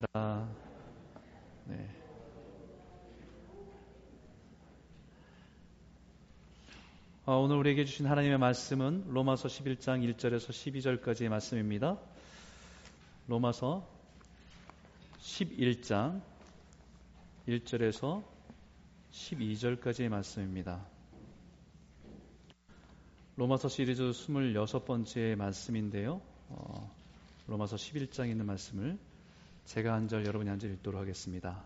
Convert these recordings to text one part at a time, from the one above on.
네. 어, 오늘 우리에게 주신 하나님의 말씀은 로마서 11장 1절에서 12절까지의 말씀입니다. 로마서 11장 1절에서 12절까지의 말씀입니다. 로마서 시리즈 26번째 말씀인데요. 어, 로마서 11장에 있는 말씀을 제가 한 절, 여러분이 한 절 읽도록 하겠습니다.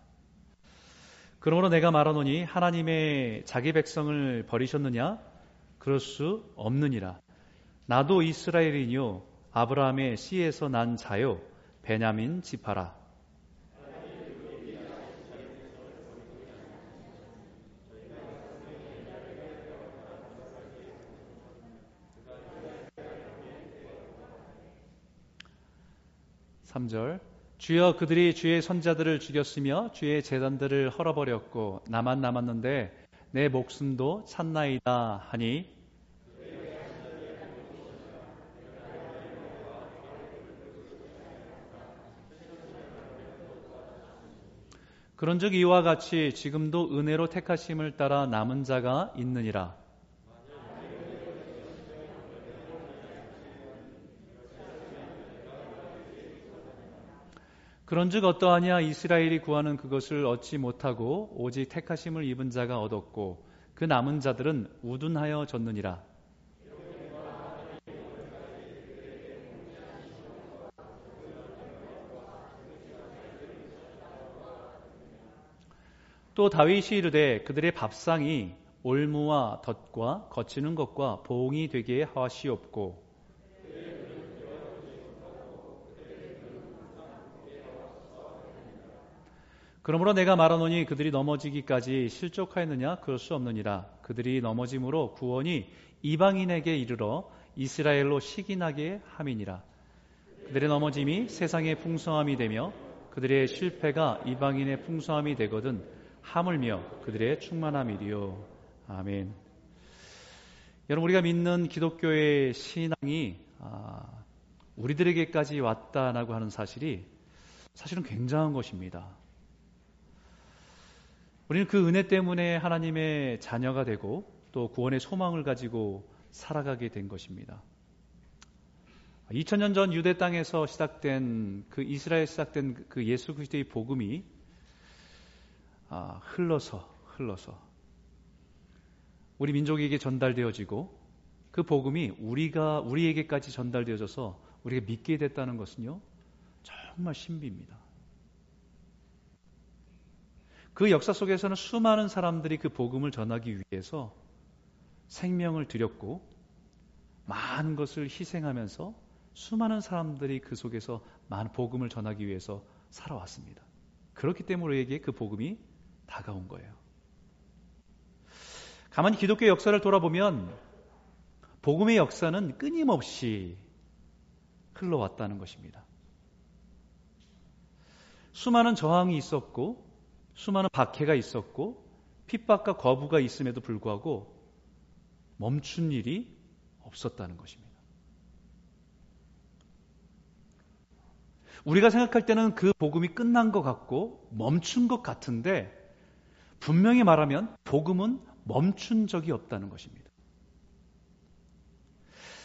그러므로 내가 말하노니 하나님의 자기 백성을 버리셨느냐? 그럴 수 없느니라. 나도 이스라엘이뇨 아브라함의 씨에서 난 자요 베냐민 지파라. 3절 주여 그들이 주의 선자들을 죽였으며 주의 재단들을 헐어버렸고 나만 남았는데 내 목숨도 찼나이다 하니. 그런즉 이와 같이 지금도 은혜로 택하심을 따라 남은 자가 있느니라 그런즉 어떠하냐 이스라엘이 구하는 그것을 얻지 못하고 오직 택하심을 입은 자가 얻었고 그 남은 자들은 우둔하여 졌느니라. 또 다윗이 이르되 그들의 밥상이 올무와 덫과 거치는 것과 보응이 되게 하시옵고 그러므로 내가 말하노니 그들이 넘어지기까지 실족하였느냐? 그럴 수 없느니라. 그들이 넘어짐으로 구원이 이방인에게 이르러 이스라엘로 시기나게 함이니라. 그들의 넘어짐이 세상의 풍성함이 되며 그들의 실패가 이방인의 풍성함이 되거든 하물며 그들의 충만함이리요. 아멘. 여러분 우리가 믿는 기독교의 신앙이 아, 우리들에게까지 왔다라고 하는 사실이 사실은 굉장한 것입니다. 우리는 그 은혜 때문에 하나님의 자녀가 되고 또 구원의 소망을 가지고 살아가게 된 것입니다. 2000년 전 유대 땅에서 시작된 그 이스라엘 시작된 그 예수 그리스도의 복음이 아, 흘러서 흘러서 우리 민족에게 전달되어지고 그 복음이 우리가 우리에게까지 전달되어져서 우리가 믿게 됐다는 것은요 정말 신비입니다. 그 역사 속에서는 수많은 사람들이 그 복음을 전하기 위해서 생명을 들였고 많은 것을 희생하면서 수많은 사람들이 그 속에서 많은 복음을 전하기 위해서 살아왔습니다. 그렇기 때문에 우리에게 그 복음이 다가온 거예요. 가만히 기독교 역사를 돌아보면 복음의 역사는 끊임없이 흘러왔다는 것입니다. 수많은 저항이 있었고 수많은 박해가 있었고 핍박과 거부가 있음에도 불구하고 멈춘 일이 없었다는 것입니다. 우리가 생각할 때는 그 복음이 끝난 것 같고 멈춘 것 같은데 분명히 말하면 복음은 멈춘 적이 없다는 것입니다.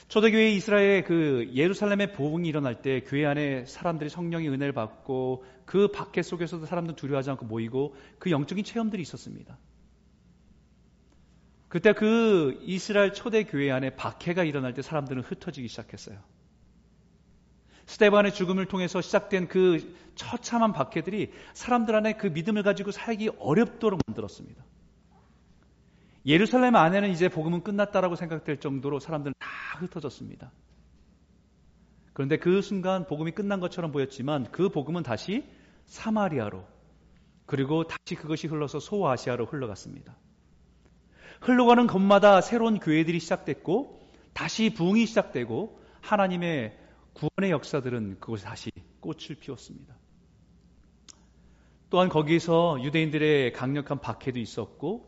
초대교회 이스라엘의 그 예루살렘의 보응이 일어날 때 교회 안에 사람들이 성령의 은혜를 받고 그 밖에 속에서도 사람들 두려워하지 않고 모이고 그 영적인 체험들이 있었습니다. 그때 그 이스라엘 초대 교회 안에 박해가 일어날 때 사람들은 흩어지기 시작했어요. 스테반의 죽음을 통해서 시작된 그 처참한 박해들이 사람들 안에 그 믿음을 가지고 살기 어렵도록 만들었습니다. 예루살렘 안에는 이제 복음은 끝났다라고 생각될 정도로 사람들은 다 흩어졌습니다. 그런데 그 순간 복음이 끝난 것처럼 보였지만 그 복음은 다시 사마리아로 그리고 다시 그것이 흘러서 소아시아로 흘러갔습니다. 흘러가는 곳마다 새로운 교회들이 시작됐고 다시 부흥이 시작되고 하나님의 구원의 역사들은 그곳에 다시 꽃을 피웠습니다. 또한 거기서 유대인들의 강력한 박해도 있었고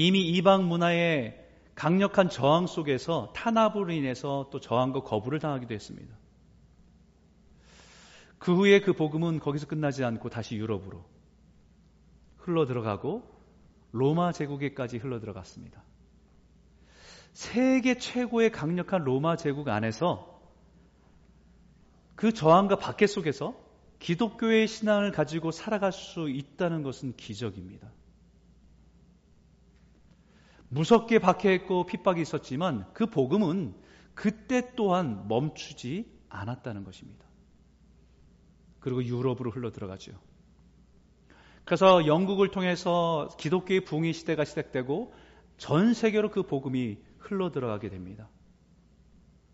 이미 이방 문화의 강력한 저항 속에서 탄압으로 인해서 또 저항과 거부를 당하기도 했습니다. 그 후에 그 복음은 거기서 끝나지 않고 다시 유럽으로 흘러 들어가고 로마 제국에까지 흘러 들어갔습니다. 세계 최고의 강력한 로마 제국 안에서 그 저항과 박해 속에서 기독교의 신앙을 가지고 살아갈 수 있다는 것은 기적입니다. 무섭게 박해했고 핍박이 있었지만 그 복음은 그때 또한 멈추지 않았다는 것입니다. 그리고 유럽으로 흘러 들어가죠. 그래서 영국을 통해서 기독교의 붕의 시대가 시작되고 전 세계로 그 복음이 흘러 들어가게 됩니다.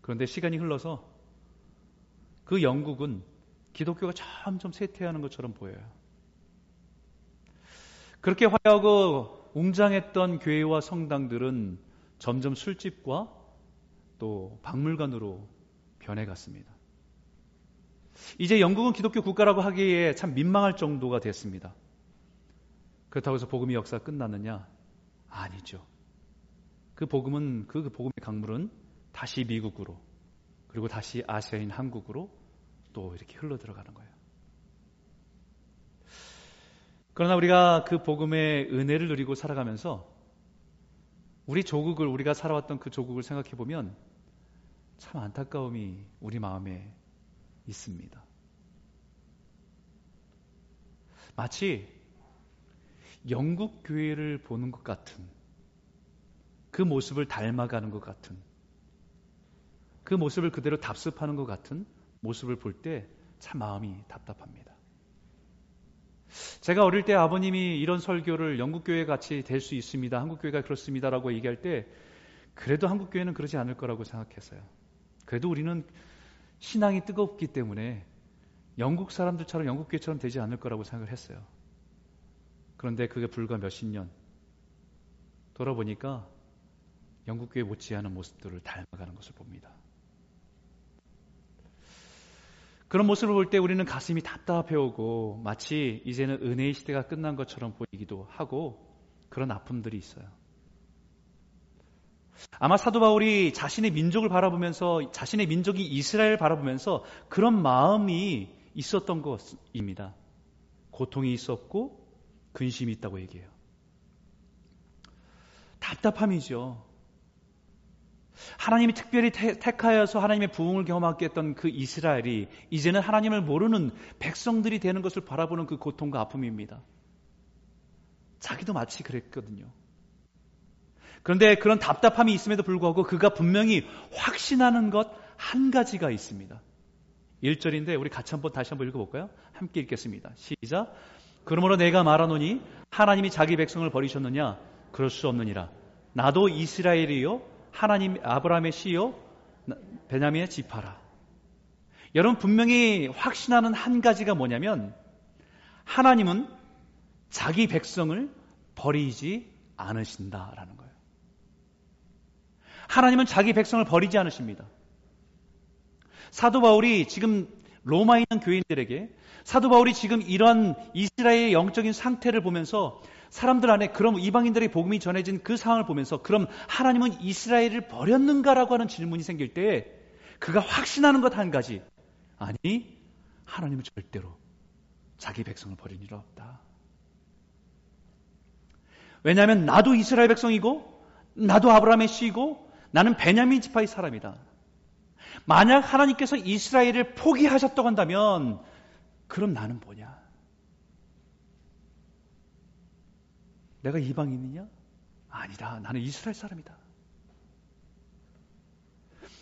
그런데 시간이 흘러서 그 영국은 기독교가 점점 쇠퇴하는 것처럼 보여요. 그렇게 화려하고 웅장했던 교회와 성당들은 점점 술집과 또 박물관으로 변해갔습니다. 이제 영국은 기독교 국가라고 하기에 참 민망할 정도가 됐습니다. 그렇다고 해서 복음의 역사가 끝났느냐? 아니죠. 그 복음은 그 복음의 강물은 다시 미국으로 그리고 다시 아시아인 한국으로 또 이렇게 흘러 들어가는 거예요. 그러나 우리가 그 복음의 은혜를 누리고 살아가면서 우리 조국을 우리가 살아왔던 그 조국을 생각해 보면 참 안타까움이 우리 마음에 있습니다. 마치 영국 교회를 보는 것 같은 그 모습을 닮아가는 것 같은 그 모습을 그대로 답습하는 것 같은 모습을 볼 때 참 마음이 답답합니다. 제가 어릴 때 아버님이 이런 설교를 영국교회 같이 될 수 있습니다. 한국교회가 그렇습니다라고 얘기할 때 그래도 한국교회는 그러지 않을 거라고 생각했어요. 그래도 우리는 신앙이 뜨겁기 때문에 영국 사람들처럼 영국교회처럼 되지 않을 거라고 생각을 했어요. 그런데 그게 불과 몇십 년 돌아보니까 영국교회 못지않은 모습들을 닮아가는 것을 봅니다. 그런 모습을 볼 때 우리는 가슴이 답답해 오고 마치 이제는 은혜의 시대가 끝난 것처럼 보이기도 하고 그런 아픔들이 있어요. 아마 사도 바울이 자신의 민족을 바라보면서 자신의 민족이 이스라엘을 바라보면서 그런 마음이 있었던 것입니다. 고통이 있었고 근심이 있다고 얘기해요. 답답함이죠. 하나님이 특별히 택하여서 하나님의 부흥을 경험하게 했던 그 이스라엘이 이제는 하나님을 모르는 백성들이 되는 것을 바라보는 그 고통과 아픔입니다. 자기도 마치 그랬거든요. 그런데 그런 답답함이 있음에도 불구하고 그가 분명히 확신하는 것 한 가지가 있습니다. 1절인데 우리 같이 한번 다시 한번 읽어볼까요? 함께 읽겠습니다. 시작. 그러므로 내가 말하노니 하나님이 자기 백성을 버리셨느냐? 그럴 수 없느니라. 나도 이스라엘이요 하나님 아브라함의 씨요 베냐민의 지파라. 여러분 분명히 확신하는 한 가지가 뭐냐면 하나님은 자기 백성을 버리지 않으신다라는 거예요. 하나님은 자기 백성을 버리지 않으십니다. 사도 바울이 지금 로마에 있는 교인들에게 사도 바울이 지금 이런 이스라엘의 영적인 상태를 보면서 사람들 안에 그럼 이방인들의 복음이 전해진 그 상황을 보면서 그럼 하나님은 이스라엘을 버렸는가라고 하는 질문이 생길 때 그가 확신하는 것 한 가지 아니 하나님은 절대로 자기 백성을 버린 일 없다. 왜냐하면 나도 이스라엘 백성이고 나도 아브라함의 씨이고 나는 베냐민 지파의 사람이다. 만약 하나님께서 이스라엘을 포기하셨다고 한다면 그럼 나는 뭐냐? 내가 이방인이냐? 아니다. 나는 이스라엘 사람이다.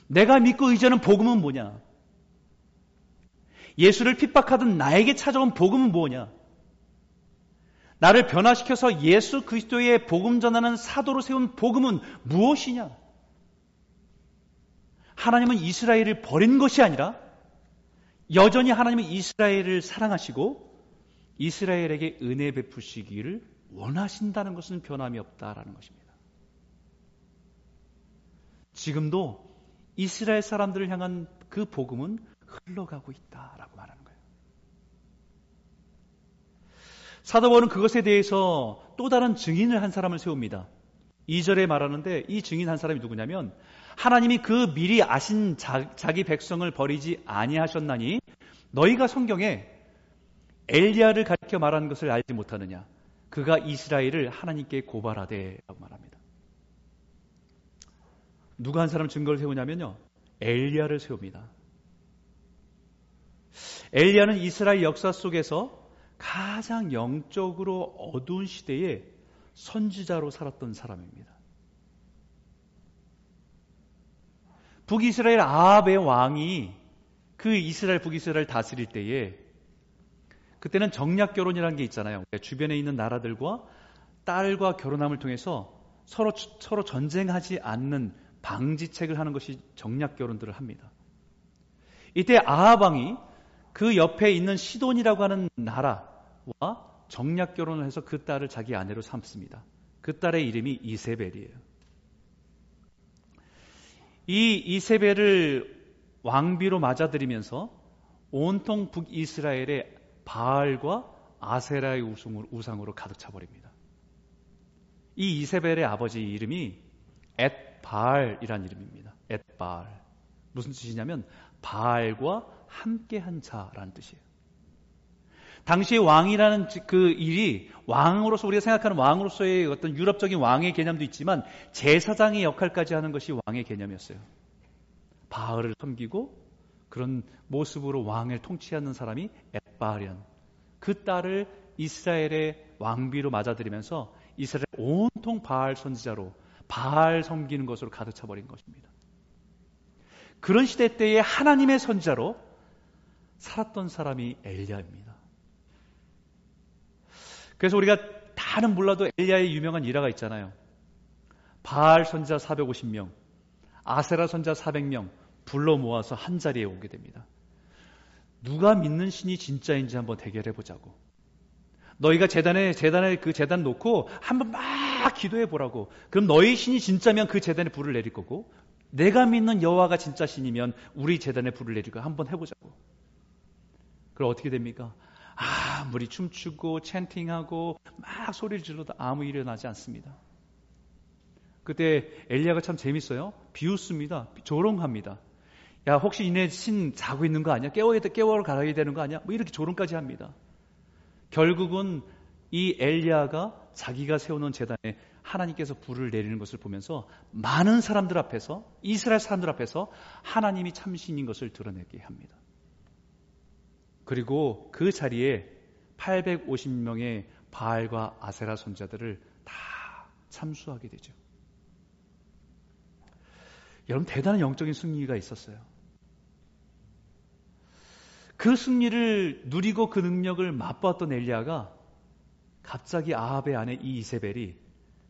내가 믿고 의지하는 복음은 뭐냐? 예수를 핍박하던 나에게 찾아온 복음은 뭐냐? 나를 변화시켜서 예수 그리스도의 복음 전하는 사도로 세운 복음은 무엇이냐? 하나님은 이스라엘을 버린 것이 아니라 여전히 하나님은 이스라엘을 사랑하시고 이스라엘에게 은혜 베푸시기를 원하신다는 것은 변함이 없다라는 것입니다. 지금도 이스라엘 사람들을 향한 그 복음은 흘러가고 있다라고 말하는 거예요. 사도 바울은 그것에 대해서 또 다른 증인을 한 사람을 세웁니다. 2절에 말하는데 이 증인 한 사람이 누구냐면 하나님이 그 미리 아신 자, 기 백성을 버리지 아니하셨나니 너희가 성경에 엘리야를 가리켜 말하는 것을 알지 못하느냐? 그가 이스라엘을 하나님께 고발하되 라고 말합니다. 누가 한 사람 증거를 세우냐면요. 엘리야를 세웁니다. 엘리야는 이스라엘 역사 속에서 가장 영적으로 어두운 시대에 선지자로 살았던 사람입니다. 북이스라엘 아합의 왕이 그 이스라엘 북이스라엘 다스릴 때에 그때는 정략 결혼이라는 게 있잖아요. 주변에 있는 나라들과 딸과 결혼함을 통해서 서로 서로 전쟁하지 않는 방지책을 하는 것이 정략 결혼들을 합니다. 이때 아합 왕이 그 옆에 있는 시돈이라고 하는 나라와 정략 결혼을 해서 그 딸을 자기 아내로 삼습니다. 그 딸의 이름이 이세벨이에요. 이 이세벨을 왕비로 맞아들이면서 온통 북이스라엘의 바알과 아세라의 우상으로 가득 차버립니다. 이 이세벨의 아버지 이름이 엣바알이란 이름입니다. 엣바알. 무슨 뜻이냐면 바알과 함께한 자라는 뜻이에요. 당시 왕이라는 그 일이 왕으로서 우리가 생각하는 왕으로서의 어떤 유럽적인 왕의 개념도 있지만 제사장의 역할까지 하는 것이 왕의 개념이었어요. 바알을 섬기고 그런 모습으로 왕을 통치하는 사람이 엣 바알이란 그 딸을 이스라엘의 왕비로 맞아들이면서 이스라엘 온통 바알 선지자로 바알 섬기는 것으로 가득 차버린 것입니다. 그런 시대 때에 하나님의 선지자로 살았던 사람이 엘리야입니다. 그래서 우리가 다는 몰라도 엘리야의 유명한 일화가 있잖아요. 바알 선자 450명, 아세라 선자 400명 불러 모아서 한 자리에 오게 됩니다. 누가 믿는 신이 진짜인지 한번 대결해 보자고. 너희가 재단에 재단에 그 재단 놓고 한번 막 기도해 보라고. 그럼 너희 신이 진짜면 그 재단에 불을 내릴 거고 내가 믿는 여호와가 진짜 신이면 우리 재단에 불을 거 한번 해 보자고. 그럼 어떻게 됩니까? 아무리 춤추고 찬팅하고 막 소리를 질러도 아무 일이 일어나지 않습니다. 그때 엘리야가 참 재밌어요. 비웃습니다. 조롱합니다. 야 혹시 이네 신 자고 있는 거 아니야? 깨워야 돼, 깨워러 가야 되는 거 아니야? 뭐 이렇게 조롱까지 합니다. 결국은 이 엘리야가 자기가 세워놓은 재단에 하나님께서 불을 내리는 것을 보면서 많은 사람들 앞에서 이스라엘 사람들 앞에서 하나님이 참신인 것을 드러내게 합니다. 그리고 그 자리에 850명의 바알과 아세라 손자들을 다 참수하게 되죠. 여러분 대단한 영적인 승리가 있었어요. 그 승리를 누리고 그 능력을 맛보았던 엘리야가 갑자기 아합의 아내 이 이세벨이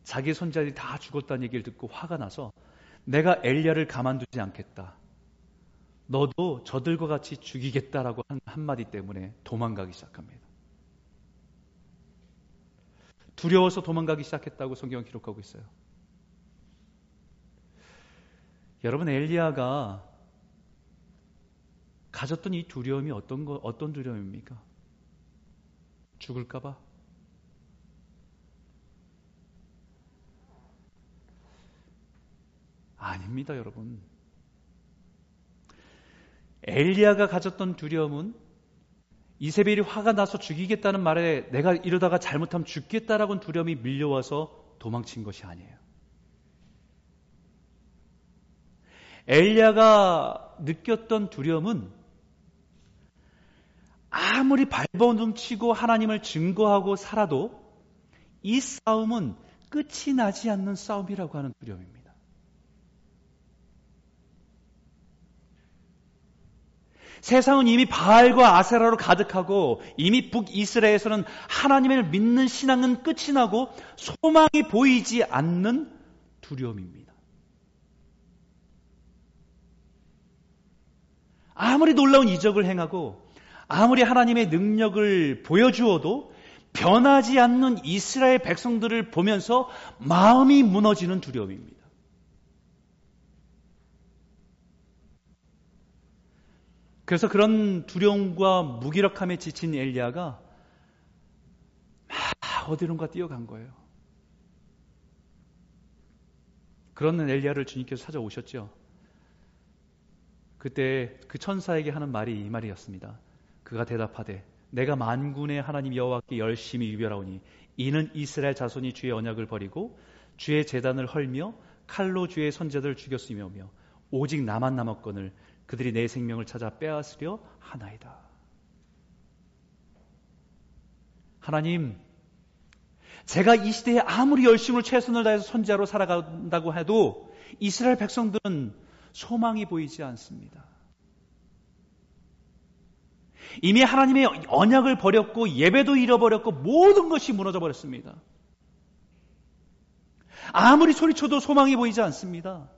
자기 손자들이 다 죽었다는 얘기를 듣고 화가 나서 내가 엘리야를 가만두지 않겠다. 너도 저들과 같이 죽이겠다라고 한 한마디 때문에 도망가기 시작합니다. 두려워서 도망가기 시작했다고 성경은 기록하고 있어요. 여러분 엘리야가 가졌던 이 두려움이 어떤 거 어떤 두려움입니까? 죽을까 봐? 아닙니다, 여러분. 엘리야가 가졌던 두려움은 이세벨이 화가 나서 죽이겠다는 말에 내가 이러다가 잘못하면 죽겠다라는 두려움이 밀려와서 도망친 것이 아니에요. 엘리야가 느꼈던 두려움은 아무리 발버둥치고 하나님을 증거하고 살아도 이 싸움은 끝이 나지 않는 싸움이라고 하는 두려움입니다. 세상은 이미 바알과 아세라로 가득하고 이미 북이스라엘에서는 하나님을 믿는 신앙은 끝이 나고 소망이 보이지 않는 두려움입니다. 아무리 놀라운 이적을 행하고 아무리 하나님의 능력을 보여주어도 변하지 않는 이스라엘 백성들을 보면서 마음이 무너지는 두려움입니다. 그래서 그런 두려움과 무기력함에 지친 엘리야가 막 어디론가 뛰어간 거예요. 그런 엘리야를 주님께서 찾아오셨죠. 그때 그 천사에게 하는 말이 이 말이었습니다. 그가 대답하되 내가 만군의 하나님 여호와께 열심히 유별하오니 이는 이스라엘 자손이 주의 언약을 버리고 주의 재단을 헐며 칼로 주의 선제들을 죽였으며 오직 나만 남았거늘 그들이 내 생명을 찾아 빼앗으려 하나이다. 하나님, 제가 이 시대에 아무리 열심을 최선을 다해서 선지자로 살아간다고 해도 이스라엘 백성들은 소망이 보이지 않습니다. 이미 하나님의 언약을 버렸고 예배도 잃어버렸고 모든 것이 무너져 버렸습니다. 아무리 소리쳐도 소망이 보이지 않습니다.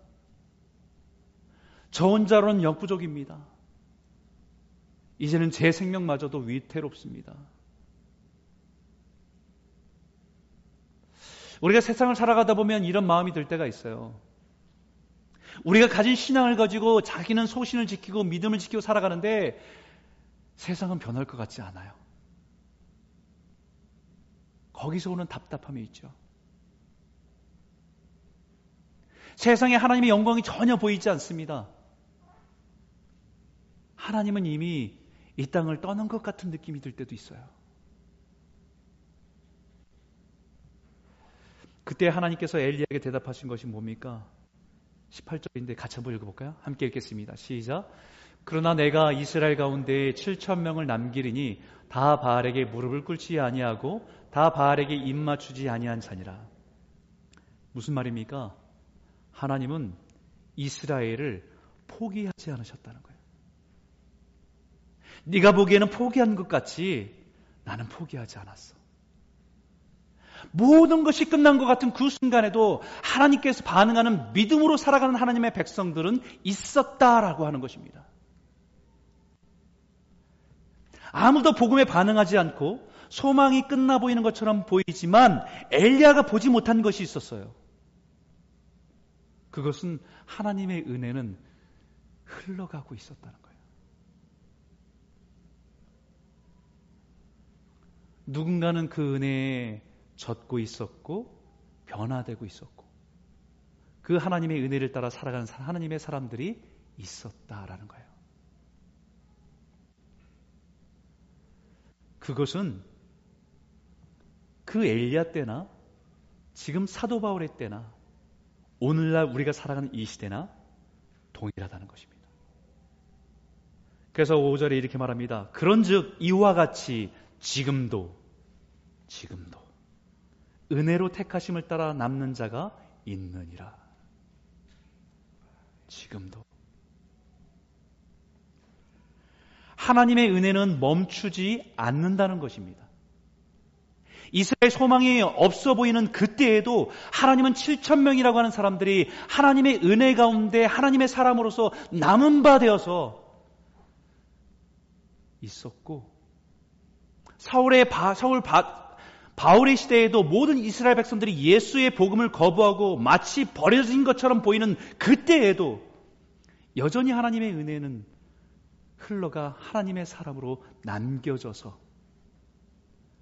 저 혼자로는 역부족입니다. 이제는 제 생명마저도 위태롭습니다. 우리가 세상을 살아가다 보면 이런 마음이 들 때가 있어요. 우리가 가진 신앙을 가지고 자기는 소신을 지키고 믿음을 지키고 살아가는데 세상은 변할 것 같지 않아요. 거기서 오는 답답함이 있죠. 세상에 하나님의 영광이 전혀 보이지 않습니다. 하나님은 이미 이 땅을 떠난 것 같은 느낌이 들 때도 있어요. 그때 하나님께서 엘리야에게 대답하신 것이 뭡니까? 18절인데 같이 한번 읽어볼까요? 함께 읽겠습니다. 시작. 그러나 내가 이스라엘 가운데 7천 명을 남기리니 다 바알에게 무릎을 꿇지 아니하고 다 바알에게 입 맞추지 아니한 자니라. 무슨 말입니까? 하나님은 이스라엘을 포기하지 않으셨다는 거예요. 네가 보기에는 포기한 것 같이 나는 포기하지 않았어. 모든 것이 끝난 것 같은 그 순간에도 하나님께서 반응하는 믿음으로 살아가는 하나님의 백성들은 있었다라고 하는 것입니다. 아무도 복음에 반응하지 않고 소망이 끝나 보이는 것처럼 보이지만 엘리야가 보지 못한 것이 있었어요. 그것은 하나님의 은혜는 흘러가고 있었다는 거예요. 누군가는 그 은혜에 젖고 있었고 변화되고 있었고 그 하나님의 은혜를 따라 살아가는 하나님의 사람들이 있었다라는 거예요. 그것은 그 엘리야 때나 지금 사도 바울의 때나 오늘날 우리가 살아가는 이 시대나 동일하다는 것입니다. 그래서 5절에 이렇게 말합니다. 그런즉 이와 같이 지금도 지금도 은혜로 택하심을 따라 남는 자가 있느니라. 지금도 하나님의 은혜는 멈추지 않는다는 것입니다. 이스라엘 소망이 없어 보이는 그때에도 하나님은 7천 명이라고 하는 사람들이 하나님의 은혜 가운데 하나님의 사람으로서 남은 바 되어서 있었고 사울의 바, 사울 바, 바울의 시대에도 모든 이스라엘 백성들이 예수의 복음을 거부하고 마치 버려진 것처럼 보이는 그때에도 여전히 하나님의 은혜는 흘러가 하나님의 사람으로 남겨져서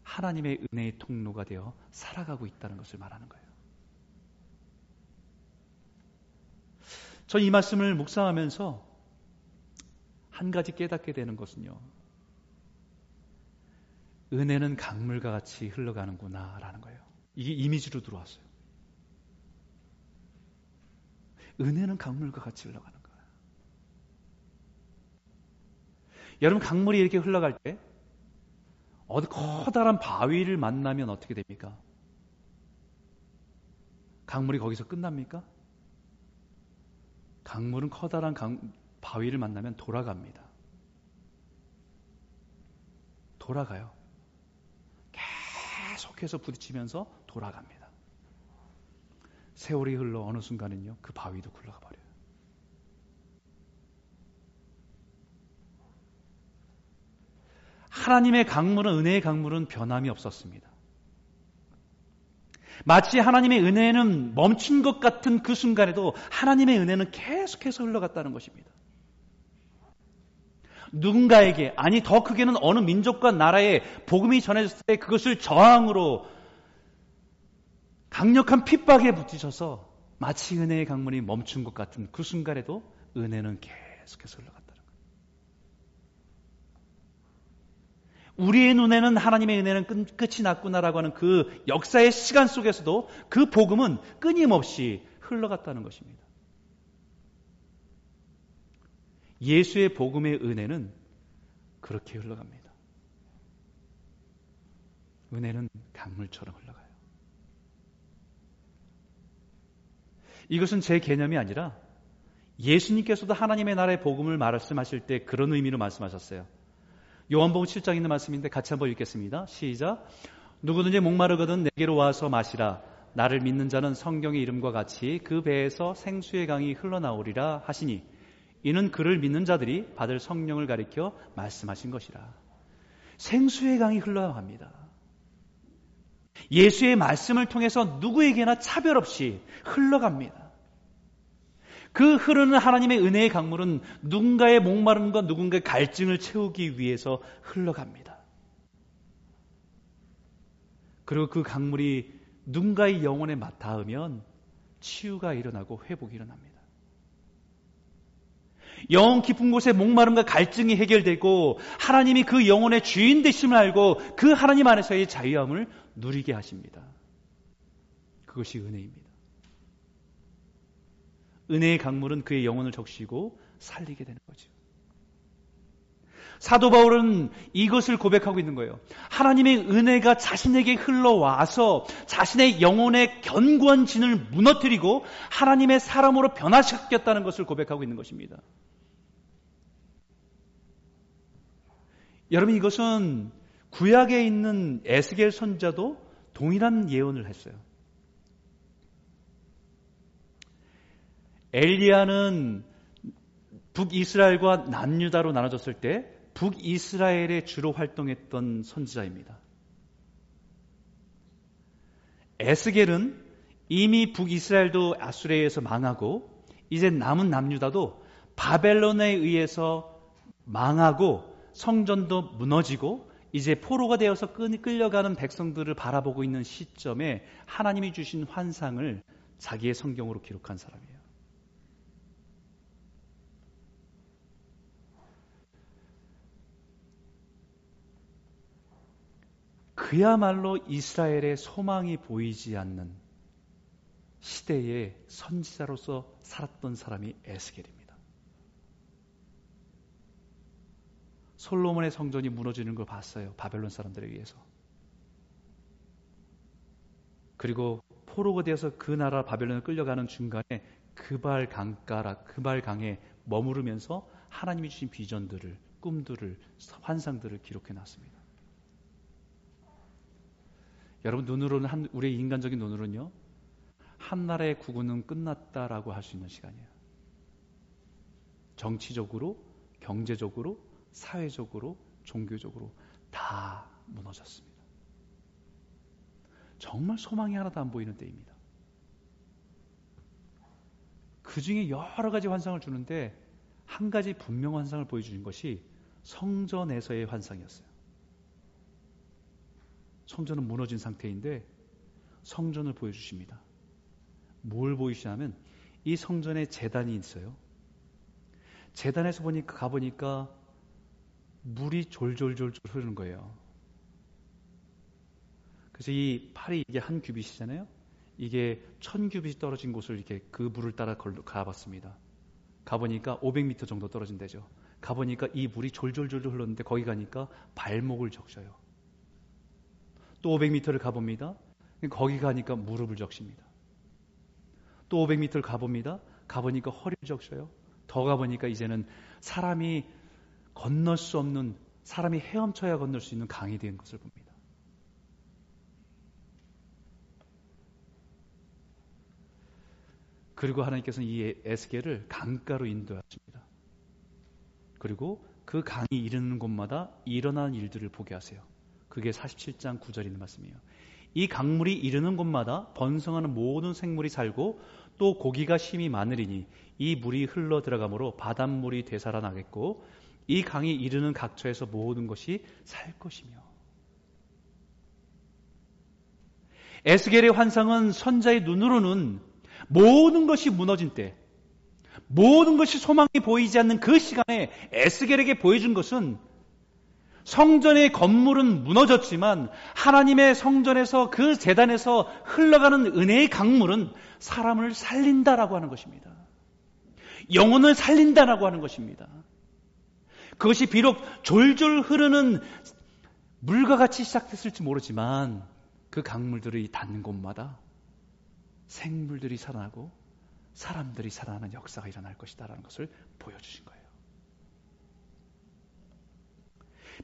하나님의 은혜의 통로가 되어 살아가고 있다는 것을 말하는 거예요. 전 이 말씀을 묵상하면서 한 가지 깨닫게 되는 것은요. 은혜는 강물과 같이 흘러가는구나라는 거예요. 이게 이미지로 들어왔어요. 은혜는 강물과 같이 흘러가는 거예요. 여러분 강물이 이렇게 흘러갈 때 어디 커다란 바위를 만나면 어떻게 됩니까? 강물이 거기서 끝납니까? 강물은 커다란 강, 바위를 만나면 돌아갑니다. 돌아가요. 계속해서 부딪히면서 돌아갑니다. 세월이 흘러 어느 순간은요, 그 바위도 굴러가 버려요. 하나님의 강물은 은혜의 강물은 변함이 없었습니다. 마치 하나님의 은혜는 멈춘 것 같은 그 순간에도 하나님의 은혜는 계속해서 흘러갔다는 것입니다. 누군가에게 아니 더 크게는 어느 민족과 나라에 복음이 전해졌을 때 그것을 저항으로 강력한 핍박에 붙이셔서 마치 은혜의 강물이 멈춘 것 같은 그 순간에도 은혜는 계속해서 흘러갔다는 거예요. 우리의 눈에는 하나님의 은혜는 끝, 이 났구나라고 하는 그 역사의 시간 속에서도 그 복음은 끊임없이 흘러갔다는 것입니다. 예수의 복음의 은혜는 그렇게 흘러갑니다. 은혜는 강물처럼 흘러가요. 이것은 제 개념이 아니라 예수님께서도 하나님의 나라의 복음을 말씀하실 때 그런 의미로 말씀하셨어요. 요한복음 7장 있는 말씀인데 같이 한번 읽겠습니다. 시작. 누구든지 목마르거든 내게로 와서 마시라. 나를 믿는 자는 성경의 이름과 같이 그 배에서 생수의 강이 흘러나오리라 하시니 이는 그를 믿는 자들이 받을 성령을 가리켜 말씀하신 것이라. 생수의 강이 흘러갑니다. 예수의 말씀을 통해서 누구에게나 차별 없이 흘러갑니다. 그 흐르는 하나님의 은혜의 강물은 누군가의 목마름과 누군가의 갈증을 채우기 위해서 흘러갑니다. 그리고 그 강물이 누군가의 영혼에 닿으면 치유가 일어나고 회복이 일어납니다. 영혼 깊은 곳에 목마름과 갈증이 해결되고 하나님이 그 영혼의 주인 되심을 알고 그 하나님 안에서의 자유함을 누리게 하십니다. 그것이 은혜입니다. 은혜의 강물은 그의 영혼을 적시고 살리게 되는 거죠. 사도 바울은 이것을 고백하고 있는 거예요. 하나님의 은혜가 자신에게 흘러와서 자신의 영혼의 견고한 진을 무너뜨리고 하나님의 사람으로 변화시켰다는 것을 고백하고 있는 것입니다. 여러분 이것은 구약에 있는 에스겔 선자도 동일한 예언을 했어요. 엘리야는 북이스라엘과 남유다로 나눠졌을 때 북이스라엘에 주로 활동했던 선지자입니다. 에스겔은 이미 북이스라엘도 아수레에서 망하고 이제 남은 남유다도 바벨론에 의해서 망하고 성전도 무너지고 이제 포로가 되어서 끌려가는 백성들을 바라보고 있는 시점에 하나님이 주신 환상을 자기의 성경으로 기록한 사람이에요. 그야말로 이스라엘의 소망이 보이지 않는 시대의 선지자로서 살았던 사람이 에스겔입니다. 솔로몬의 성전이 무너지는 걸 봤어요. 바벨론 사람들에 의해서. 그리고 포로가 되어서 그 나라 바벨론을 끌려가는 중간에 그발 강가라 그발 강에 머무르면서 하나님이 주신 비전들을 꿈들을 환상들을 기록해 놨습니다. 여러분 눈으로는 한, 우리의 인간적인 눈으로는요 한 나라의 구구는 끝났다라고 할 수 있는 시간이에요. 정치적으로, 경제적으로, 사회적으로, 종교적으로 다 무너졌습니다. 정말 소망이 하나도 안 보이는 때입니다. 그 중에 여러 가지 환상을 주는데 한 가지 분명 환상을 보여주는 것이 성전에서의 환상이었어요. 성전은 무너진 상태인데 성전을 보여주십니다. 뭘 보이시냐면 이 성전에 재단이 있어요. 재단에서 보니까 가보니까 물이 졸졸졸졸 흐르는 거예요. 그래서 이 팔이 이게 한 규빗이잖아요. 이게 천 규빗이 떨어진 곳을 이렇게 그 물을 따라 가봤습니다. 가보니까 500m 정도 떨어진대죠. 가보니까 이 물이 졸졸졸 흘렀는데 거기 가니까 발목을 적셔요. 또 500m를 가봅니다. 거기 가니까 무릎을 적십니다. 또 500m를 가봅니다. 가보니까 허리를 적셔요. 더 가보니까 이제는 사람이 건널 수 없는 사람이 헤엄쳐야 건널 수 있는 강이 된 것을 봅니다. 그리고 하나님께서는 이 에스겔을 강가로 인도하십니다. 그리고 그 강이 이르는 곳마다 일어난 일들을 보게 하세요. 그게 47장 9절 있는 말씀이에요. 이 강물이 이르는 곳마다 번성하는 모든 생물이 살고 또 고기가 심이 많으리니 이 물이 흘러 들어가므로 바닷물이 되살아나겠고 이 강이 이르는 각처에서 모든 것이 살 것이며 에스겔의 환상은 선자의 눈으로는 모든 것이 무너진 때 모든 것이 소망이 보이지 않는 그 시간에 에스겔에게 보여준 것은 성전의 건물은 무너졌지만 하나님의 성전에서 그 재단에서 흘러가는 은혜의 강물은 사람을 살린다라고 하는 것입니다. 영혼을 살린다라고 하는 것입니다. 그것이 비록 졸졸 흐르는 물과 같이 시작됐을지 모르지만 그 강물들이 닿는 곳마다 생물들이 살아나고 사람들이 살아나는 역사가 일어날 것이다라는 것을 보여주신 거예요.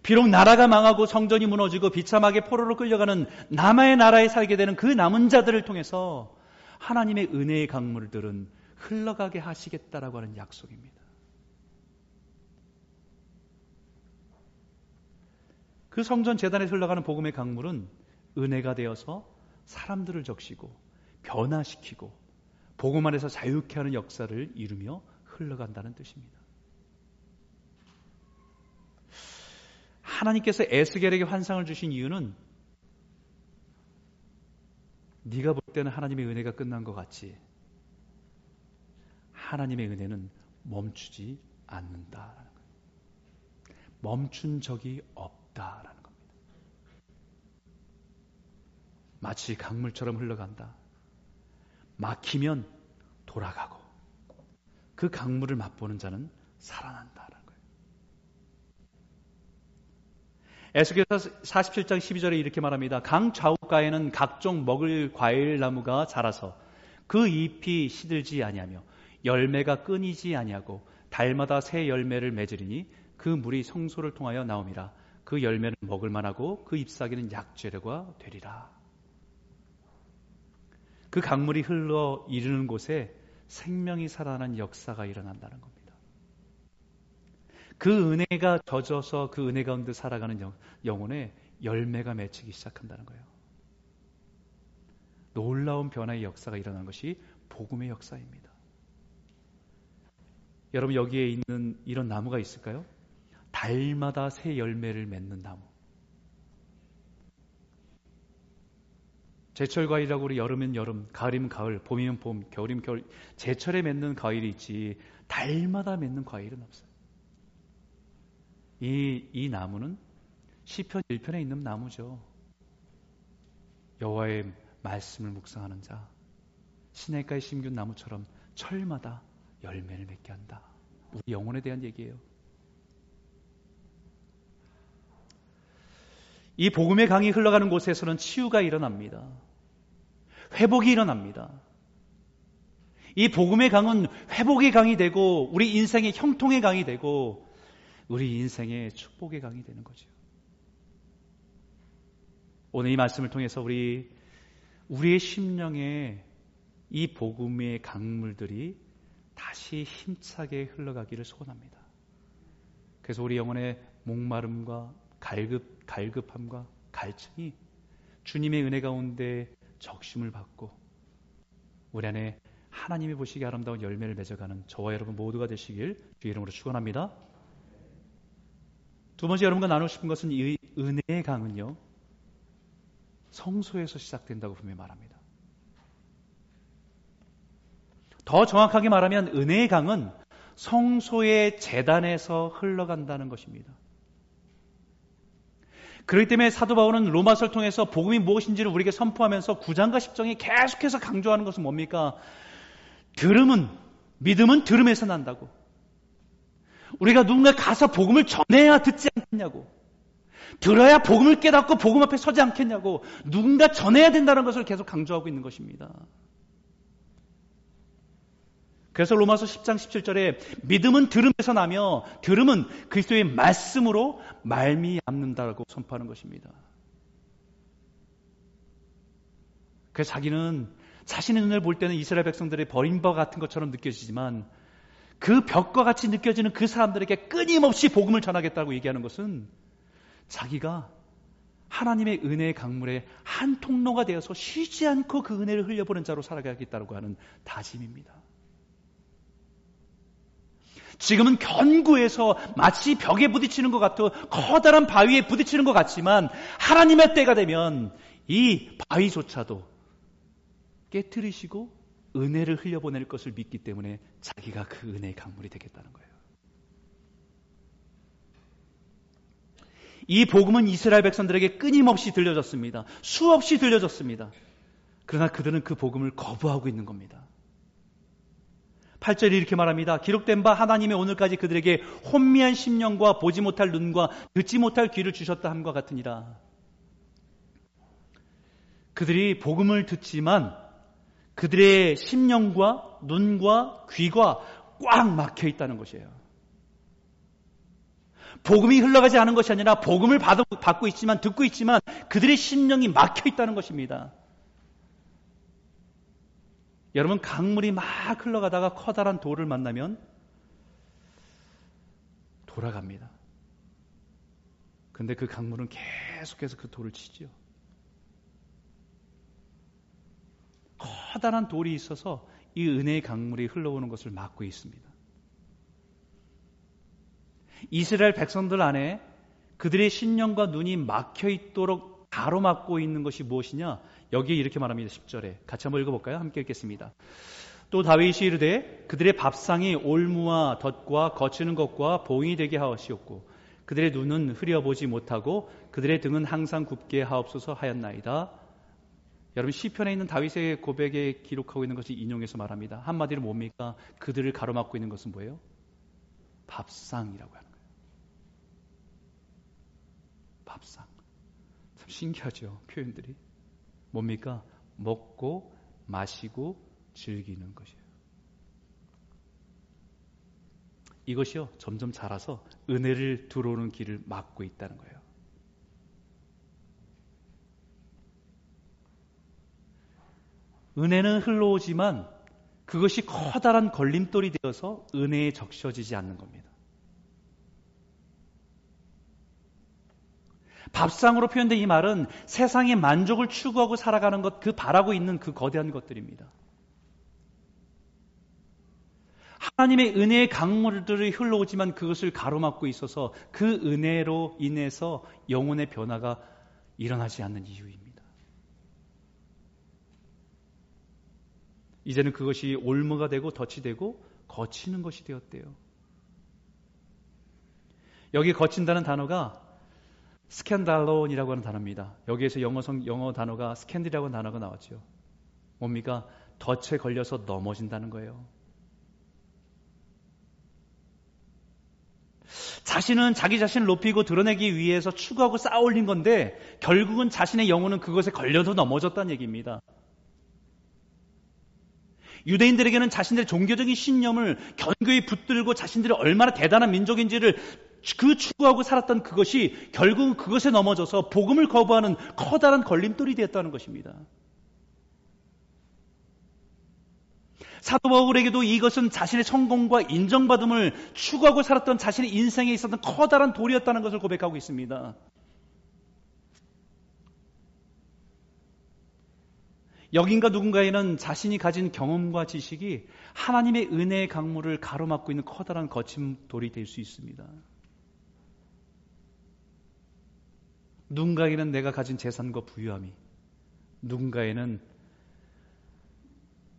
비록 나라가 망하고 성전이 무너지고 비참하게 포로로 끌려가는 남아의 나라에 살게 되는 그 남은 자들을 통해서 하나님의 은혜의 강물들은 흘러가게 하시겠다라고 하는 약속입니다. 그 성전 재단에 흘러가는 복음의 강물은 은혜가 되어서 사람들을 적시고 변화시키고 복음 안에서 자유케 하는 역사를 이루며 흘러간다는 뜻입니다. 하나님께서 에스겔에게 환상을 주신 이유는 네가 볼 때는 하나님의 은혜가 끝난 것 같지. 하나님의 은혜는 멈추지 거예요. 멈춘 적이 없다 라는 겁니다. 마치 강물처럼 흘러간다. 막히면 돌아가고 그 강물을 맛보는 자는 살아난다. 에스겔서 47장 12절에 이렇게 말합니다. 강 좌우가에는 각종 먹을 과일 나무가 자라서 그 잎이 시들지 아니하며 열매가 끊이지 아니하고 달마다 새 열매를 맺으리니 그 물이 성소를 통하여 나옵니다. 그 열매는 먹을 만하고 그 잎사귀는 약재료가 되리라. 그 강물이 흘러 이르는 곳에 생명이 살아나는 역사가 일어난다는 겁니다. 그 은혜가 젖어서 그 은혜 가운데 살아가는 영혼에 열매가 맺히기 시작한다는 거예요. 놀라운 변화의 역사가 일어난 것이 복음의 역사입니다. 여러분 여기에 있는 이런 나무가 있을까요? 달마다 새 열매를 맺는 나무. 제철 과일이라고 우리 여름은 여름, 가을이면 가을, 봄이면 봄, 겨울이면 겨울. 제철에 맺는 과일이 있지 달마다 맺는 과일은 없어요. 이, 이 나무는 시편 1편에 있는 나무죠. 여호와의 말씀을 묵상하는 자, 시냇가에 심균 나무처럼 철마다 열매를 맺게 한다. 우리 영혼에 대한 얘기예요. 이 복음의 강이 흘러가는 곳에서는 치유가 일어납니다. 회복이 일어납니다. 이 복음의 강은 회복의 강이 되고 우리 인생의 형통의 강이 되고 우리 인생의 축복의 강이 되는 거죠. 오늘 이 말씀을 통해서 우리 우리의 심령에 이 복음의 강물들이 다시 힘차게 흘러가기를 소원합니다. 그래서 우리 영혼의 목마름과 갈급 갈급함과 갈증이 주님의 은혜 가운데 적심을 받고 우리 안에 하나님이 보시기에 아름다운 열매를 맺어가는 저와 여러분 모두가 되시길 주 이름으로 축원합니다. 두 번째 여러분과 나누고 싶은 것은 이 은혜의 강은요. 성소에서 시작된다고 분명히 말합니다. 더 정확하게 말하면 은혜의 강은 성소의 재단에서 흘러간다는 것입니다. 그렇기 때문에 사도 바울은 로마서를 통해서 복음이 무엇인지를 우리에게 선포하면서 9장과 10장에 계속해서 강조하는 것은 뭡니까? 들음은 믿음은 들음에서 난다고. 우리가 누군가 가서 복음을 전해야 듣지 않겠냐고. 들어야 복음을 깨닫고 복음 앞에 서지 않겠냐고. 누군가 전해야 된다는 것을 계속 강조하고 있는 것입니다. 그래서 로마서 10장 17절에 믿음은 들음에서 나며 들음은 그리스도의 말씀으로 말미암는다고 선포하는 것입니다. 그래서 자기는 자신의 눈을 볼 때는 이스라엘 백성들의 버림바 같은 것처럼 느껴지지만 그 벽과 같이 느껴지는 그 사람들에게 끊임없이 복음을 전하겠다고 얘기하는 것은 자기가 하나님의 은혜의 강물에 한 통로가 되어서 쉬지 않고 그 은혜를 흘려보는 자로 살아가겠다고 하는 다짐입니다. 지금은 견고해서 마치 벽에 부딪히는 것 같아 커다란 바위에 부딪히는 것 같지만 하나님의 때가 되면 이 바위조차도 깨뜨리시고 은혜를 흘려보낼 것을 믿기 때문에 자기가 그 은혜의 강물이 되겠다는 거예요. 이 복음은 이스라엘 백성들에게 끊임없이 들려졌습니다. 수없이 들려졌습니다. 그러나 그들은 그 복음을 거부하고 있는 겁니다. 8절이 이렇게 말합니다. 기록된 바 하나님의 오늘까지 그들에게 혼미한 심령과 보지 못할 눈과 듣지 못할 귀를 주셨다 함과 같으니라. 그들이 복음을 듣지만 그들의 심령과 눈과 귀가 꽉 막혀 있다는 것이에요. 복음이 흘러가지 않은 것이 아니라 복음을 받고 있지만 듣고 있지만 그들의 심령이 막혀 있다는 것입니다. 여러분 강물이 막 흘러가다가 커다란 돌을 만나면 돌아갑니다. 근데 그 강물은 계속해서 그 돌을 치지요. 커다란 돌이 있어서 이 은혜의 강물이 흘러오는 것을 막고 있습니다. 이스라엘 백성들 안에 그들의 신령과 눈이 막혀 있도록 가로막고 있는 것이 무엇이냐? 여기에 이렇게 말합니다. 10절에. 같이 한번 읽어볼까요? 함께 읽겠습니다. 또 다윗이 이르되 그들의 밥상이 올무와 덫과 거치는 것과 봉이 되게 하옵시옵고 그들의 눈은 흐려보지 못하고 그들의 등은 항상 굽게 하옵소서 하였나이다. 여러분 시편에 있는 다윗의 고백에 기록하고 있는 것이 인용해서 말합니다. 한마디로 뭡니까? 그들을 가로막고 있는 것은 뭐예요? 밥상이라고 하는 거예요. 밥상. 참 신기하죠. 표현들이. 뭡니까? 먹고 마시고 즐기는 것이에요. 이것이요. 점점 자라서 은혜를 들어오는 길을 막고 있다는 거예요. 은혜는 흘러오지만 그것이 커다란 걸림돌이 되어서 은혜에 적셔지지 않는 겁니다. 밥상으로 표현된 이 말은 세상의 만족을 추구하고 살아가는 것, 그 바라고 있는 그 거대한 것들입니다. 하나님의 은혜의 강물들이 흘러오지만 그것을 가로막고 있어서 그 은혜로 인해서 영혼의 변화가 일어나지 않는 이유입니다. 이제는 그것이 올무가 되고 덫이 되고 거치는 것이 되었대요. 여기 거친다는 단어가 스캔달론이라고 하는 단어입니다. 여기에서 영어 성, 영어 단어가 스캔들이라고 하는 단어가 나왔죠. 뭡니까? 덫에 걸려서 넘어진다는 거예요. 자신은 자기 자신을 높이고 드러내기 위해서 추구하고 쌓아올린 건데 결국은 자신의 영혼은 그것에 걸려서 넘어졌다는 얘기입니다. 유대인들에게는 자신들의 종교적인 신념을 견고히 붙들고 자신들이 얼마나 대단한 민족인지를 그 추구하고 살았던 그것이 결국은 그것에 넘어져서 복음을 거부하는 커다란 걸림돌이 되었다는 것입니다. 사도 바울에게도 이것은 자신의 성공과 인정받음을 추구하고 살았던 자신의 인생에 있었던 커다란 돌이었다는 것을 고백하고 있습니다. 여긴가 누군가에는 자신이 가진 경험과 지식이 하나님의 은혜의 강물을 가로막고 있는 커다란 거친 돌이 될 수 있습니다. 누군가에는 내가 가진 재산과 부유함이, 누군가에는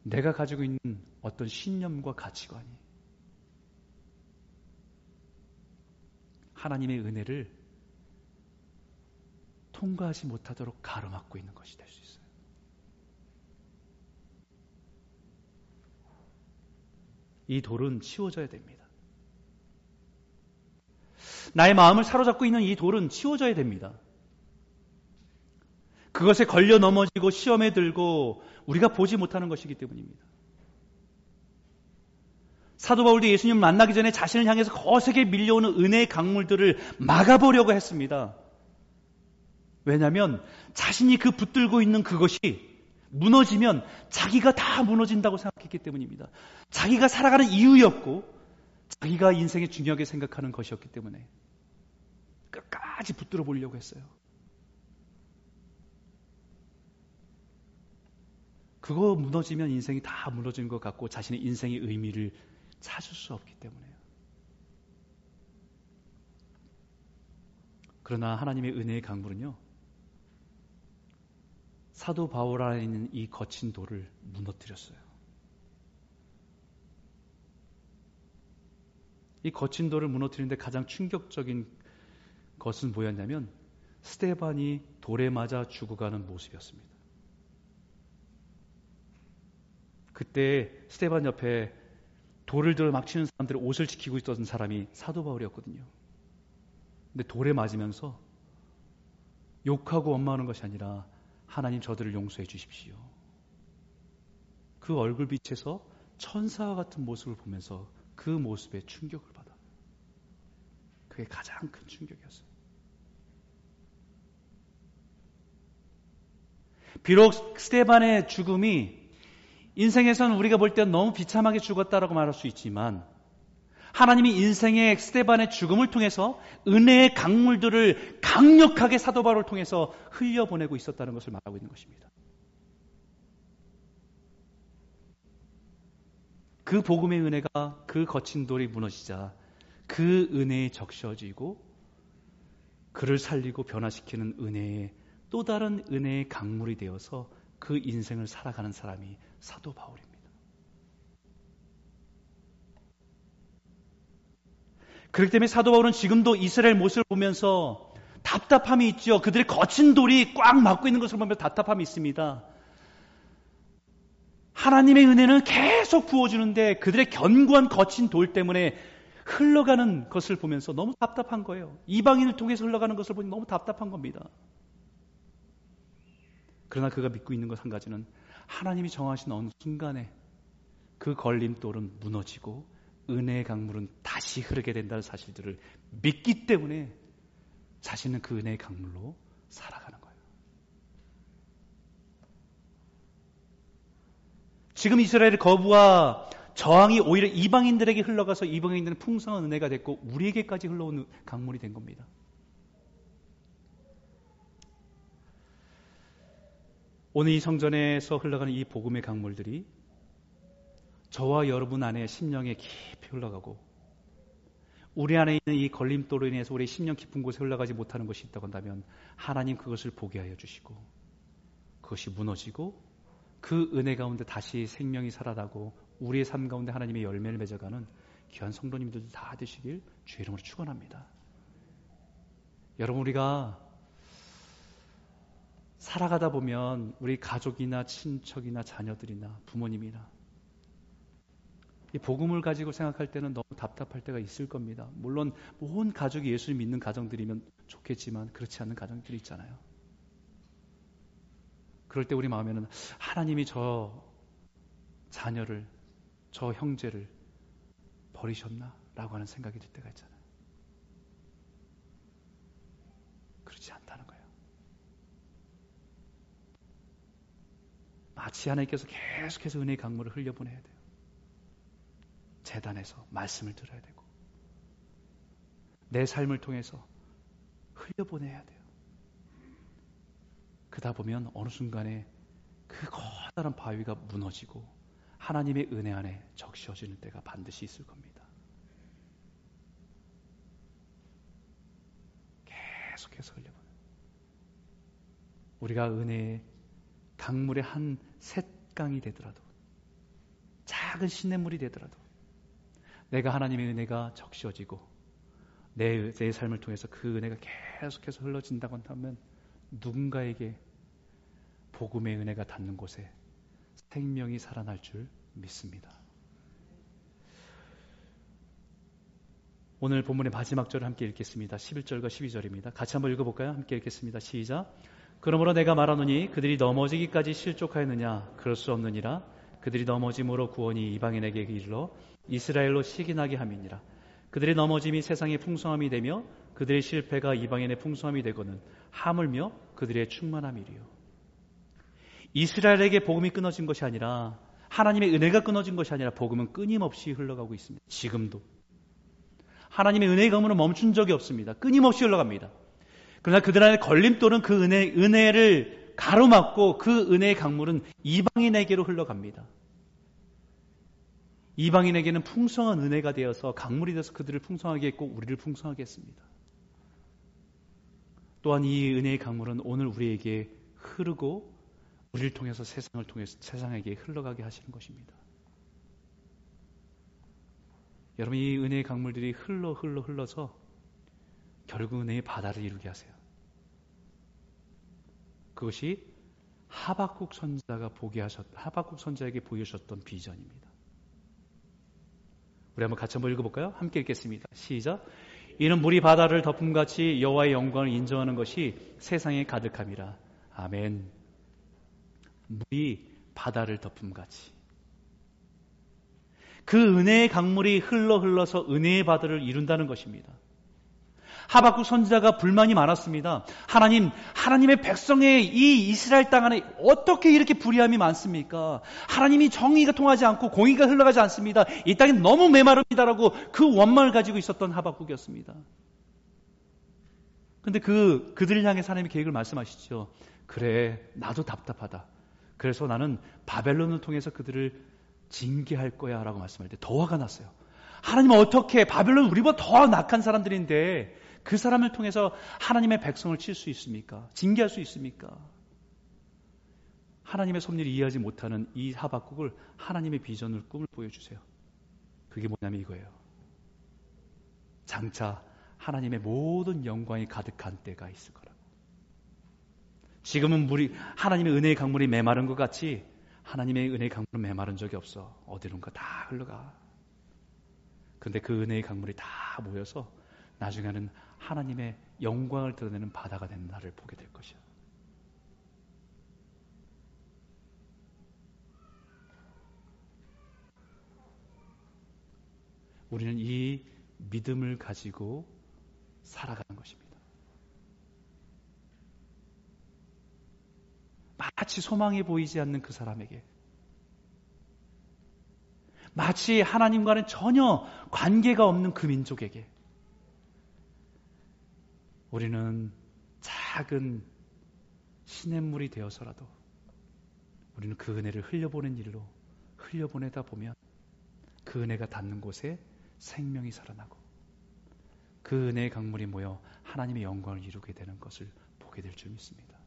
내가 가지고 있는 어떤 신념과 가치관이 하나님의 은혜를 통과하지 못하도록 가로막고 있는 것이 될 수 있어요. 이 돌은 치워져야 됩니다. 나의 마음을 사로잡고 있는 이 돌은 치워져야 됩니다. 그것에 걸려 넘어지고 시험에 들고 우리가 보지 못하는 것이기 때문입니다. 사도 바울도 예수님 을 만나기 전에 자신을 향해서 거세게 밀려오는 은혜의 강물들을 막아보려고 했습니다. 왜냐하면 자신이 그 붙들고 있는 그것이 무너지면 자기가 다 무너진다고 생각했기 때문입니다. 자기가 살아가는 이유였고 자기가 인생에 중요하게 생각하는 것이었기 때문에 끝까지 붙들어 보려고 했어요. 그거 무너지면 인생이 다 무너진 것 같고 자신의 인생의 의미를 찾을 수 없기 때문에요. 그러나 하나님의 은혜의 강물은요, 사도 바울 안에 있는 이 거친 돌을 무너뜨렸어요. 이 거친 돌을 무너뜨리는데 가장 충격적인 그것은 뭐였냐면 스테반이 돌에 맞아 죽어가는 모습이었습니다. 그때 스테반 옆에 돌을 들어 막 치는 사람들의 옷을 지키고 있었던 사람이 사도 바울이었거든요. 근데 돌에 맞으면서 욕하고 원망하는 것이 아니라 하나님 저들을 용서해 주십시오. 그 얼굴 빛에서 천사와 같은 모습을 보면서 그 모습에 충격을 받아. 그게 가장 큰 충격이었어요. 비록 스테반의 죽음이 인생에서는 우리가 볼 때 너무 비참하게 죽었다라고 말할 수 있지만 하나님이 인생의 스테반의 죽음을 통해서 은혜의 강물들을 강력하게 사도 바울을 통해서 흘려보내고 있었다는 것을 말하고 있는 것입니다. 그 복음의 은혜가 그 거친 돌이 무너지자 그 은혜에 적셔지고 그를 살리고 변화시키는 은혜의 또 다른 은혜의 강물이 되어서 그 인생을 살아가는 사람이 사도 바울입니다. 그렇기 때문에 사도 바울은 지금도 이스라엘 모습을 보면서 답답함이 있죠. 그들의 거친 돌이 꽉 막고 있는 것을 보면 답답함이 있습니다. 하나님의 은혜는 계속 부어주는데 그들의 견고한 거친 돌 때문에 흘러가는 것을 보면서 너무 답답한 거예요. 이방인을 통해서 흘러가는 것을 보니 너무 답답한 겁니다. 그러나 그가 믿고 있는 것 한 가지는 하나님이 정하신 어느 순간에 그 걸림돌은 무너지고 은혜의 강물은 다시 흐르게 된다는 사실들을 믿기 때문에 자신은 그 은혜의 강물로 살아가는 거예요. 지금 이스라엘의 거부와 저항이 오히려 이방인들에게 흘러가서 이방인들은 풍성한 은혜가 됐고 우리에게까지 흘러오는 강물이 된 겁니다. 오늘 이 성전에서 흘러가는 이 복음의 강물들이 저와 여러분 안에 심령에 깊이 흘러가고 우리 안에 있는 이 걸림돌로 인해서 우리 심령 깊은 곳에 흘러가지 못하는 것이 있다고 한다면 하나님 그것을 보게 하여 주시고 그것이 무너지고 그 은혜 가운데 다시 생명이 살아나고 우리의 삶 가운데 하나님의 열매를 맺어가는 귀한 성도님들도 다 되시길 주의 이름으로 축원합니다. 여러분 우리가 살아가다 보면 우리 가족이나 친척이나 자녀들이나 부모님이나 이 복음을 가지고 생각할 때는 너무 답답할 때가 있을 겁니다. 물론 온 가족이 예수를 믿는 가정들이면 좋겠지만 그렇지 않는 가정들이 있잖아요. 그럴 때 우리 마음에는 하나님이 저 자녀를, 저 형제를 버리셨나? 라고 하는 생각이 들 때가 있잖아요. 그렇지 않다는 거예요. 마치 하나님께서 계속해서 은혜의 강물을 흘려보내야 돼요. 재단에서 말씀을 들어야 되고 내 삶을 통해서 흘려보내야 돼요. 그다 보면 어느 순간에 그 커다란 바위가 무너지고 하나님의 은혜 안에 적셔지는 때가 반드시 있을 겁니다. 계속해서 흘려보내. 우리가 은혜의 강물의 한 셋강이 되더라도 작은 시냇물이 되더라도 내가 하나님의 은혜가 적셔지고 내, 내 삶을 통해서 그 은혜가 계속해서 흘러진다고 한다면 누군가에게 복음의 은혜가 닿는 곳에 생명이 살아날 줄 믿습니다. 오늘 본문의 마지막 절을 함께 읽겠습니다. 11절과 12절입니다. 같이 한번 읽어볼까요? 함께 읽겠습니다. 시작. 그러므로 내가 말하노니 그들이 넘어지기까지 실족하였느냐? 그럴 수 없느니라. 그들이 넘어짐으로 구원이 이방인에게 이르러 이스라엘로 시기나게 함이니라. 그들의 넘어짐이 세상의 풍성함이 되며 그들의 실패가 이방인의 풍성함이 되고는 하물며 그들의 충만함이리요. 이스라엘에게 복음이 끊어진 것이 아니라 하나님의 은혜가 끊어진 것이 아니라 복음은 끊임없이 흘러가고 있습니다. 지금도. 하나님의 은혜의 가문은 멈춘 적이 없습니다. 끊임없이 흘러갑니다. 그러나 그들 안에 걸림돌은 그 은혜, 은혜를 가로막고 그 은혜의 강물은 이방인에게로 흘러갑니다. 이방인에게는 풍성한 은혜가 되어서 강물이 되어서 그들을 풍성하게 했고 우리를 풍성하게 했습니다. 또한 이 은혜의 강물은 오늘 우리에게 흐르고 우리를 통해서 세상을 통해서 세상에게 흘러가게 하시는 것입니다. 여러분 이 은혜의 강물들이 흘러 흘러 흘러서 결국 은혜의 바다를 이루게 하세요. 그것이 하박국 선자가 보게 하셨 하박국 선자에게 보여주셨던 비전입니다. 우리 한번 같이 한번 읽어볼까요? 함께 읽겠습니다. 시작. 이는 물이 바다를 덮음같이 여호와의 영광을 인정하는 것이 세상에 가득함이라. 아멘. 물이 바다를 덮음같이. 그 은혜의 강물이 흘러 흘러서 은혜의 바다를 이룬다는 것입니다. 하박국 선지자가 불만이 많았습니다. 하나님, 하나님의 백성의 이 이스라엘 땅 안에 어떻게 이렇게 불의함이 많습니까? 하나님이 정의가 통하지 않고 공의가 흘러가지 않습니다. 이 땅이 너무 메마릅니다라고 그 원망을 가지고 있었던 하박국이었습니다. 근데 그, 그들을 향해 하나님의 계획을 말씀하시죠. 그래, 나도 답답하다. 그래서 나는 바벨론을 통해서 그들을 징계할 거야 라고 말씀할 때 더 화가 났어요. 하나님은 어떻게 바벨론 우리보다 더 낙한 사람들인데 그 사람을 통해서 하나님의 백성을 칠 수 있습니까? 징계할 수 있습니까? 하나님의 섭리를 이해하지 못하는 이 하박국을 하나님의 비전을 꿈을 보여주세요. 그게 뭐냐면 이거예요. 장차 하나님의 모든 영광이 가득한 때가 있을 거라고. 지금은 물이 하나님의 은혜의 강물이 메마른 것 같이 하나님의 은혜의 강물은 메마른 적이 없어. 어디론가 다 흘러가. 그런데 그 은혜의 강물이 다 모여서 나중에는 하나님의 영광을 드러내는 바다가 된 날을 보게 될 것이야. 우리는 이 믿음을 가지고 살아가는 것입니다. 마치 소망이 보이지 않는 그 사람에게 마치 하나님과는 전혀 관계가 없는 그 민족에게 우리는 작은 시냇물이 되어서라도 우리는 그 은혜를 흘려보낸 일로 흘려보내다 보면 그 은혜가 닿는 곳에 생명이 살아나고 그 은혜의 강물이 모여 하나님의 영광을 이루게 되는 것을 보게 될 줄 믿습니다.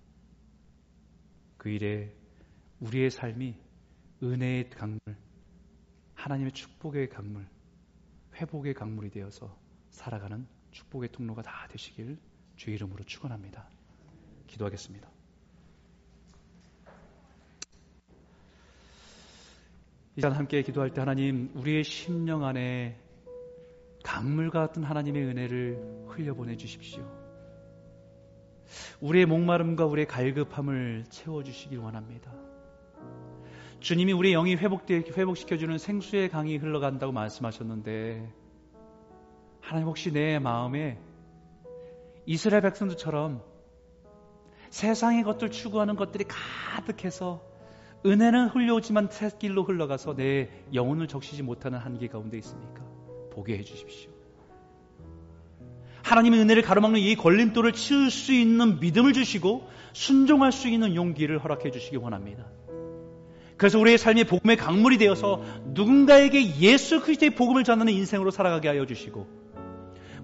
그 일에 우리의 삶이 은혜의 강물, 하나님의 축복의 강물, 회복의 강물이 되어서 살아가는 축복의 통로가 다 되시길 주의 이름으로 축원합니다. 기도하겠습니다. 이제 함께 기도할 때 하나님 우리의 심령 안에 강물 같은 하나님의 은혜를 흘려보내 주십시오. 우리의 목마름과 우리의 갈급함을 채워 주시길 원합니다. 주님이 우리 영이 회복되, 회복시켜주는 생수의 강이 흘러간다고 말씀하셨는데, 하나님 혹시 내 마음에 이스라엘 백성들처럼 세상의 것들 추구하는 것들이 가득해서 은혜는 흘려오지만 새길로 흘러가서 내 영혼을 적시지 못하는 한계 가운데 있습니까? 보게 해 주십시오. 하나님의 은혜를 가로막는 이 걸림돌을 치울 수 있는 믿음을 주시고 순종할 수 있는 용기를 허락해 주시기 원합니다. 그래서 우리의 삶이 복음의 강물이 되어서 누군가에게 예수 그리스도의 복음을 전하는 인생으로 살아가게 하여 주시고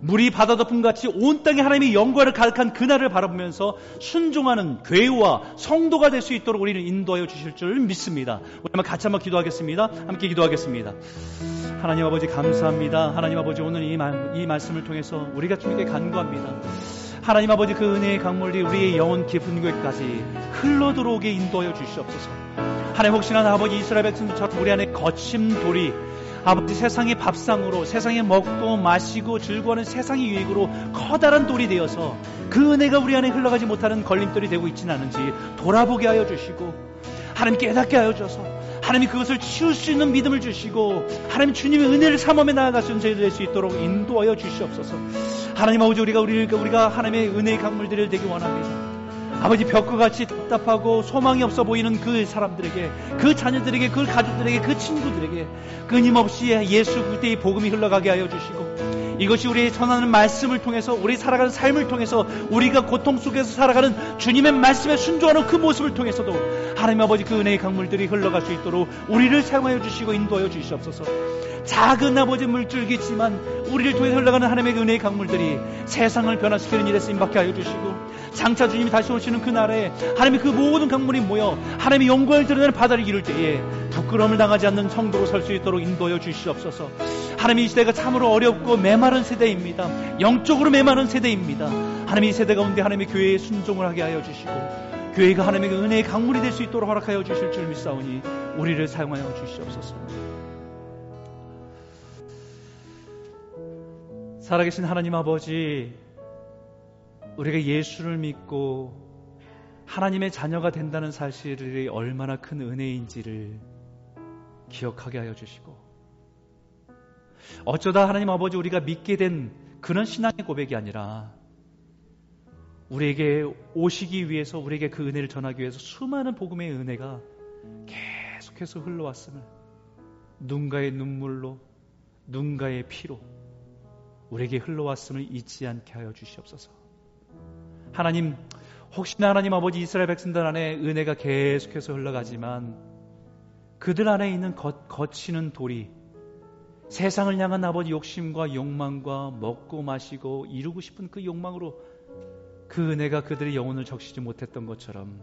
물이 바다 덮음 같이 온 땅에 하나님의 영광을 가득한 그날을 바라보면서 순종하는 교회와 성도가 될 수 있도록 우리는 인도하여 주실 줄 믿습니다. 우리 같이 한번 기도하겠습니다. 함께 기도하겠습니다. 하나님 아버지 감사합니다. 하나님 아버지 오늘 이, 말, 이 말씀을 통해서 우리가 주님께 간구합니다. 하나님 아버지 그 은혜의 강물이 우리의 영혼 깊은 곳까지 흘러 들어오게 인도하여 주시옵소서. 하나님 혹시나 아버지 이스라엘 백성들처럼 우리 안에 거친 돌이 아버지 세상의 밥상으로 세상에 먹고 마시고 즐거워하는 세상의 유익으로 커다란 돌이 되어서 그 은혜가 우리 안에 흘러가지 못하는 걸림돌이 되고 있지는 않은지 돌아보게 하여 주시고 하나님 깨닫게 하여 주셔서. 하나님이 그것을 치울 수 있는 믿음을 주시고 하나님 주님의 은혜를 삼엄에 나아갈 수 있는 저희들 될 수 있도록 인도하여 주시옵소서. 하나님 아버지 우리가 우리가, 우리가 하나님의 은혜의 강물들을 되기 원합니다 아버지 벽과 같이 답답하고 소망이 없어 보이는 그 사람들에게 그 자녀들에게 그 가족들에게 그 친구들에게 끊임없이 예수 그리스도의 복음이 흘러가게 하여 주시고 이것이 우리의 전하는 말씀을 통해서 우리 살아가는 삶을 통해서 우리가 고통 속에서 살아가는 주님의 말씀에 순종하는 그 모습을 통해서도 하나님 아버지 그 은혜의 강물들이 흘러갈 수 있도록 우리를 사용하여 주시고 인도하여 주시옵소서. 작은 아버지 물줄기지만 우리를 통해 흘러가는 하나님의 그 은혜의 강물들이 세상을 변화시키는 일에 쓰임 받게 하여 주시고 장차 주님이 다시 오시는 그 날에 하나님의 그 모든 강물이 모여 하나님의 영광을 드러내는 바다를 이룰 때에 부끄러움을 당하지 않는 성도로 설 수 있도록 인도하여 주시옵소서 하나님 이 시대가 참으로 어렵고 메마른 세대입니다. 영적으로 메마른 세대입니다. 하나님 이 세대 가운데 하나님의 교회에 순종을 하게 하여 주시고 교회가 하나님의 은혜의 강물이 될 수 있도록 허락하여 주실 줄 믿사오니 우리를 사용하여 주시옵소서. 살아계신 하나님 아버지, 우리가 예수를 믿고 하나님의 자녀가 된다는 사실이 얼마나 큰 은혜인지를 기억하게 하여 주시고, 어쩌다 하나님 아버지 우리가 믿게 된 그런 신앙의 고백이 아니라, 우리에게 오시기 위해서, 우리에게 그 은혜를 전하기 위해서 수많은 복음의 은혜가 계속해서 흘러왔음을, 눈가의 눈물로, 눈가의 피로, 우리에게 흘러왔음을 잊지 않게 하여 주시옵소서. 하나님, 혹시나 하나님 아버지 이스라엘 백성들 안에 은혜가 계속해서 흘러가지만 그들 안에 있는 거, 거치는 돌이 세상을 향한 아버지 욕심과 욕망과 먹고 마시고 이루고 싶은 그 욕망으로 그 은혜가 그들의 영혼을 적시지 못했던 것처럼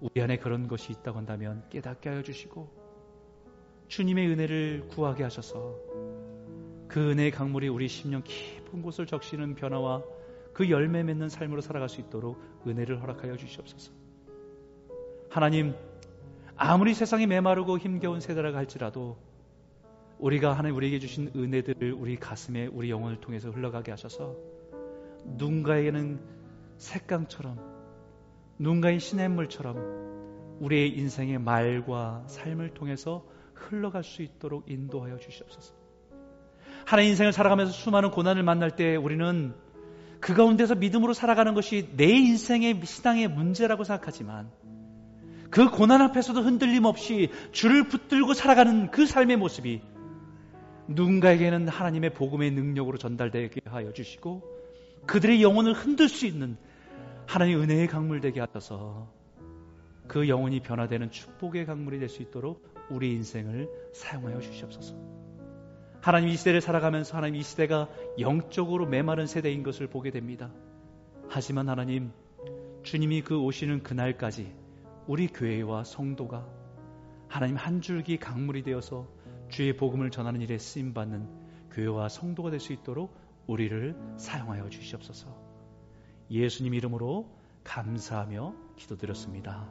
우리 안에 그런 것이 있다고 한다면 깨닫게 하여 주시고 주님의 은혜를 구하게 하셔서 그 은혜의 강물이 우리 심령 깊은 곳을 적시는 변화와 그 열매 맺는 삶으로 살아갈 수 있도록 은혜를 허락하여 주시옵소서. 하나님, 아무리 세상이 메마르고 힘겨운 세대라 할지라도 우리가 하나님 우리에게 주신 은혜들을 우리 가슴에 우리 영혼을 통해서 흘러가게 하셔서 누군가에게는 색강처럼 누군가의 시냇물처럼 우리의 인생의 말과 삶을 통해서 흘러갈 수 있도록 인도하여 주시옵소서. 하나의 인생을 살아가면서 수많은 고난을 만날 때 우리는 그 가운데서 믿음으로 살아가는 것이 내 인생의 신앙의 문제라고 생각하지만 그 고난 앞에서도 흔들림 없이 줄을 붙들고 살아가는 그 삶의 모습이 누군가에게는 하나님의 복음의 능력으로 전달되게 하여 주시고 그들의 영혼을 흔들 수 있는 하나님의 은혜의 강물 되게 하셔서 그 영혼이 변화되는 축복의 강물이 될 수 있도록 우리 인생을 사용하여 주시옵소서. 하나님 이 시대를 살아가면서 하나님 이 시대가 영적으로 메마른 세대인 것을 보게 됩니다. 하지만 하나님, 주님이 그 오시는 그날까지 우리 교회와 성도가 하나님 한 줄기 강물이 되어서 주의 복음을 전하는 일에 쓰임 받는 교회와 성도가 될 수 있도록 우리를 사용하여 주시옵소서. 예수님 이름으로 감사하며 기도드렸습니다.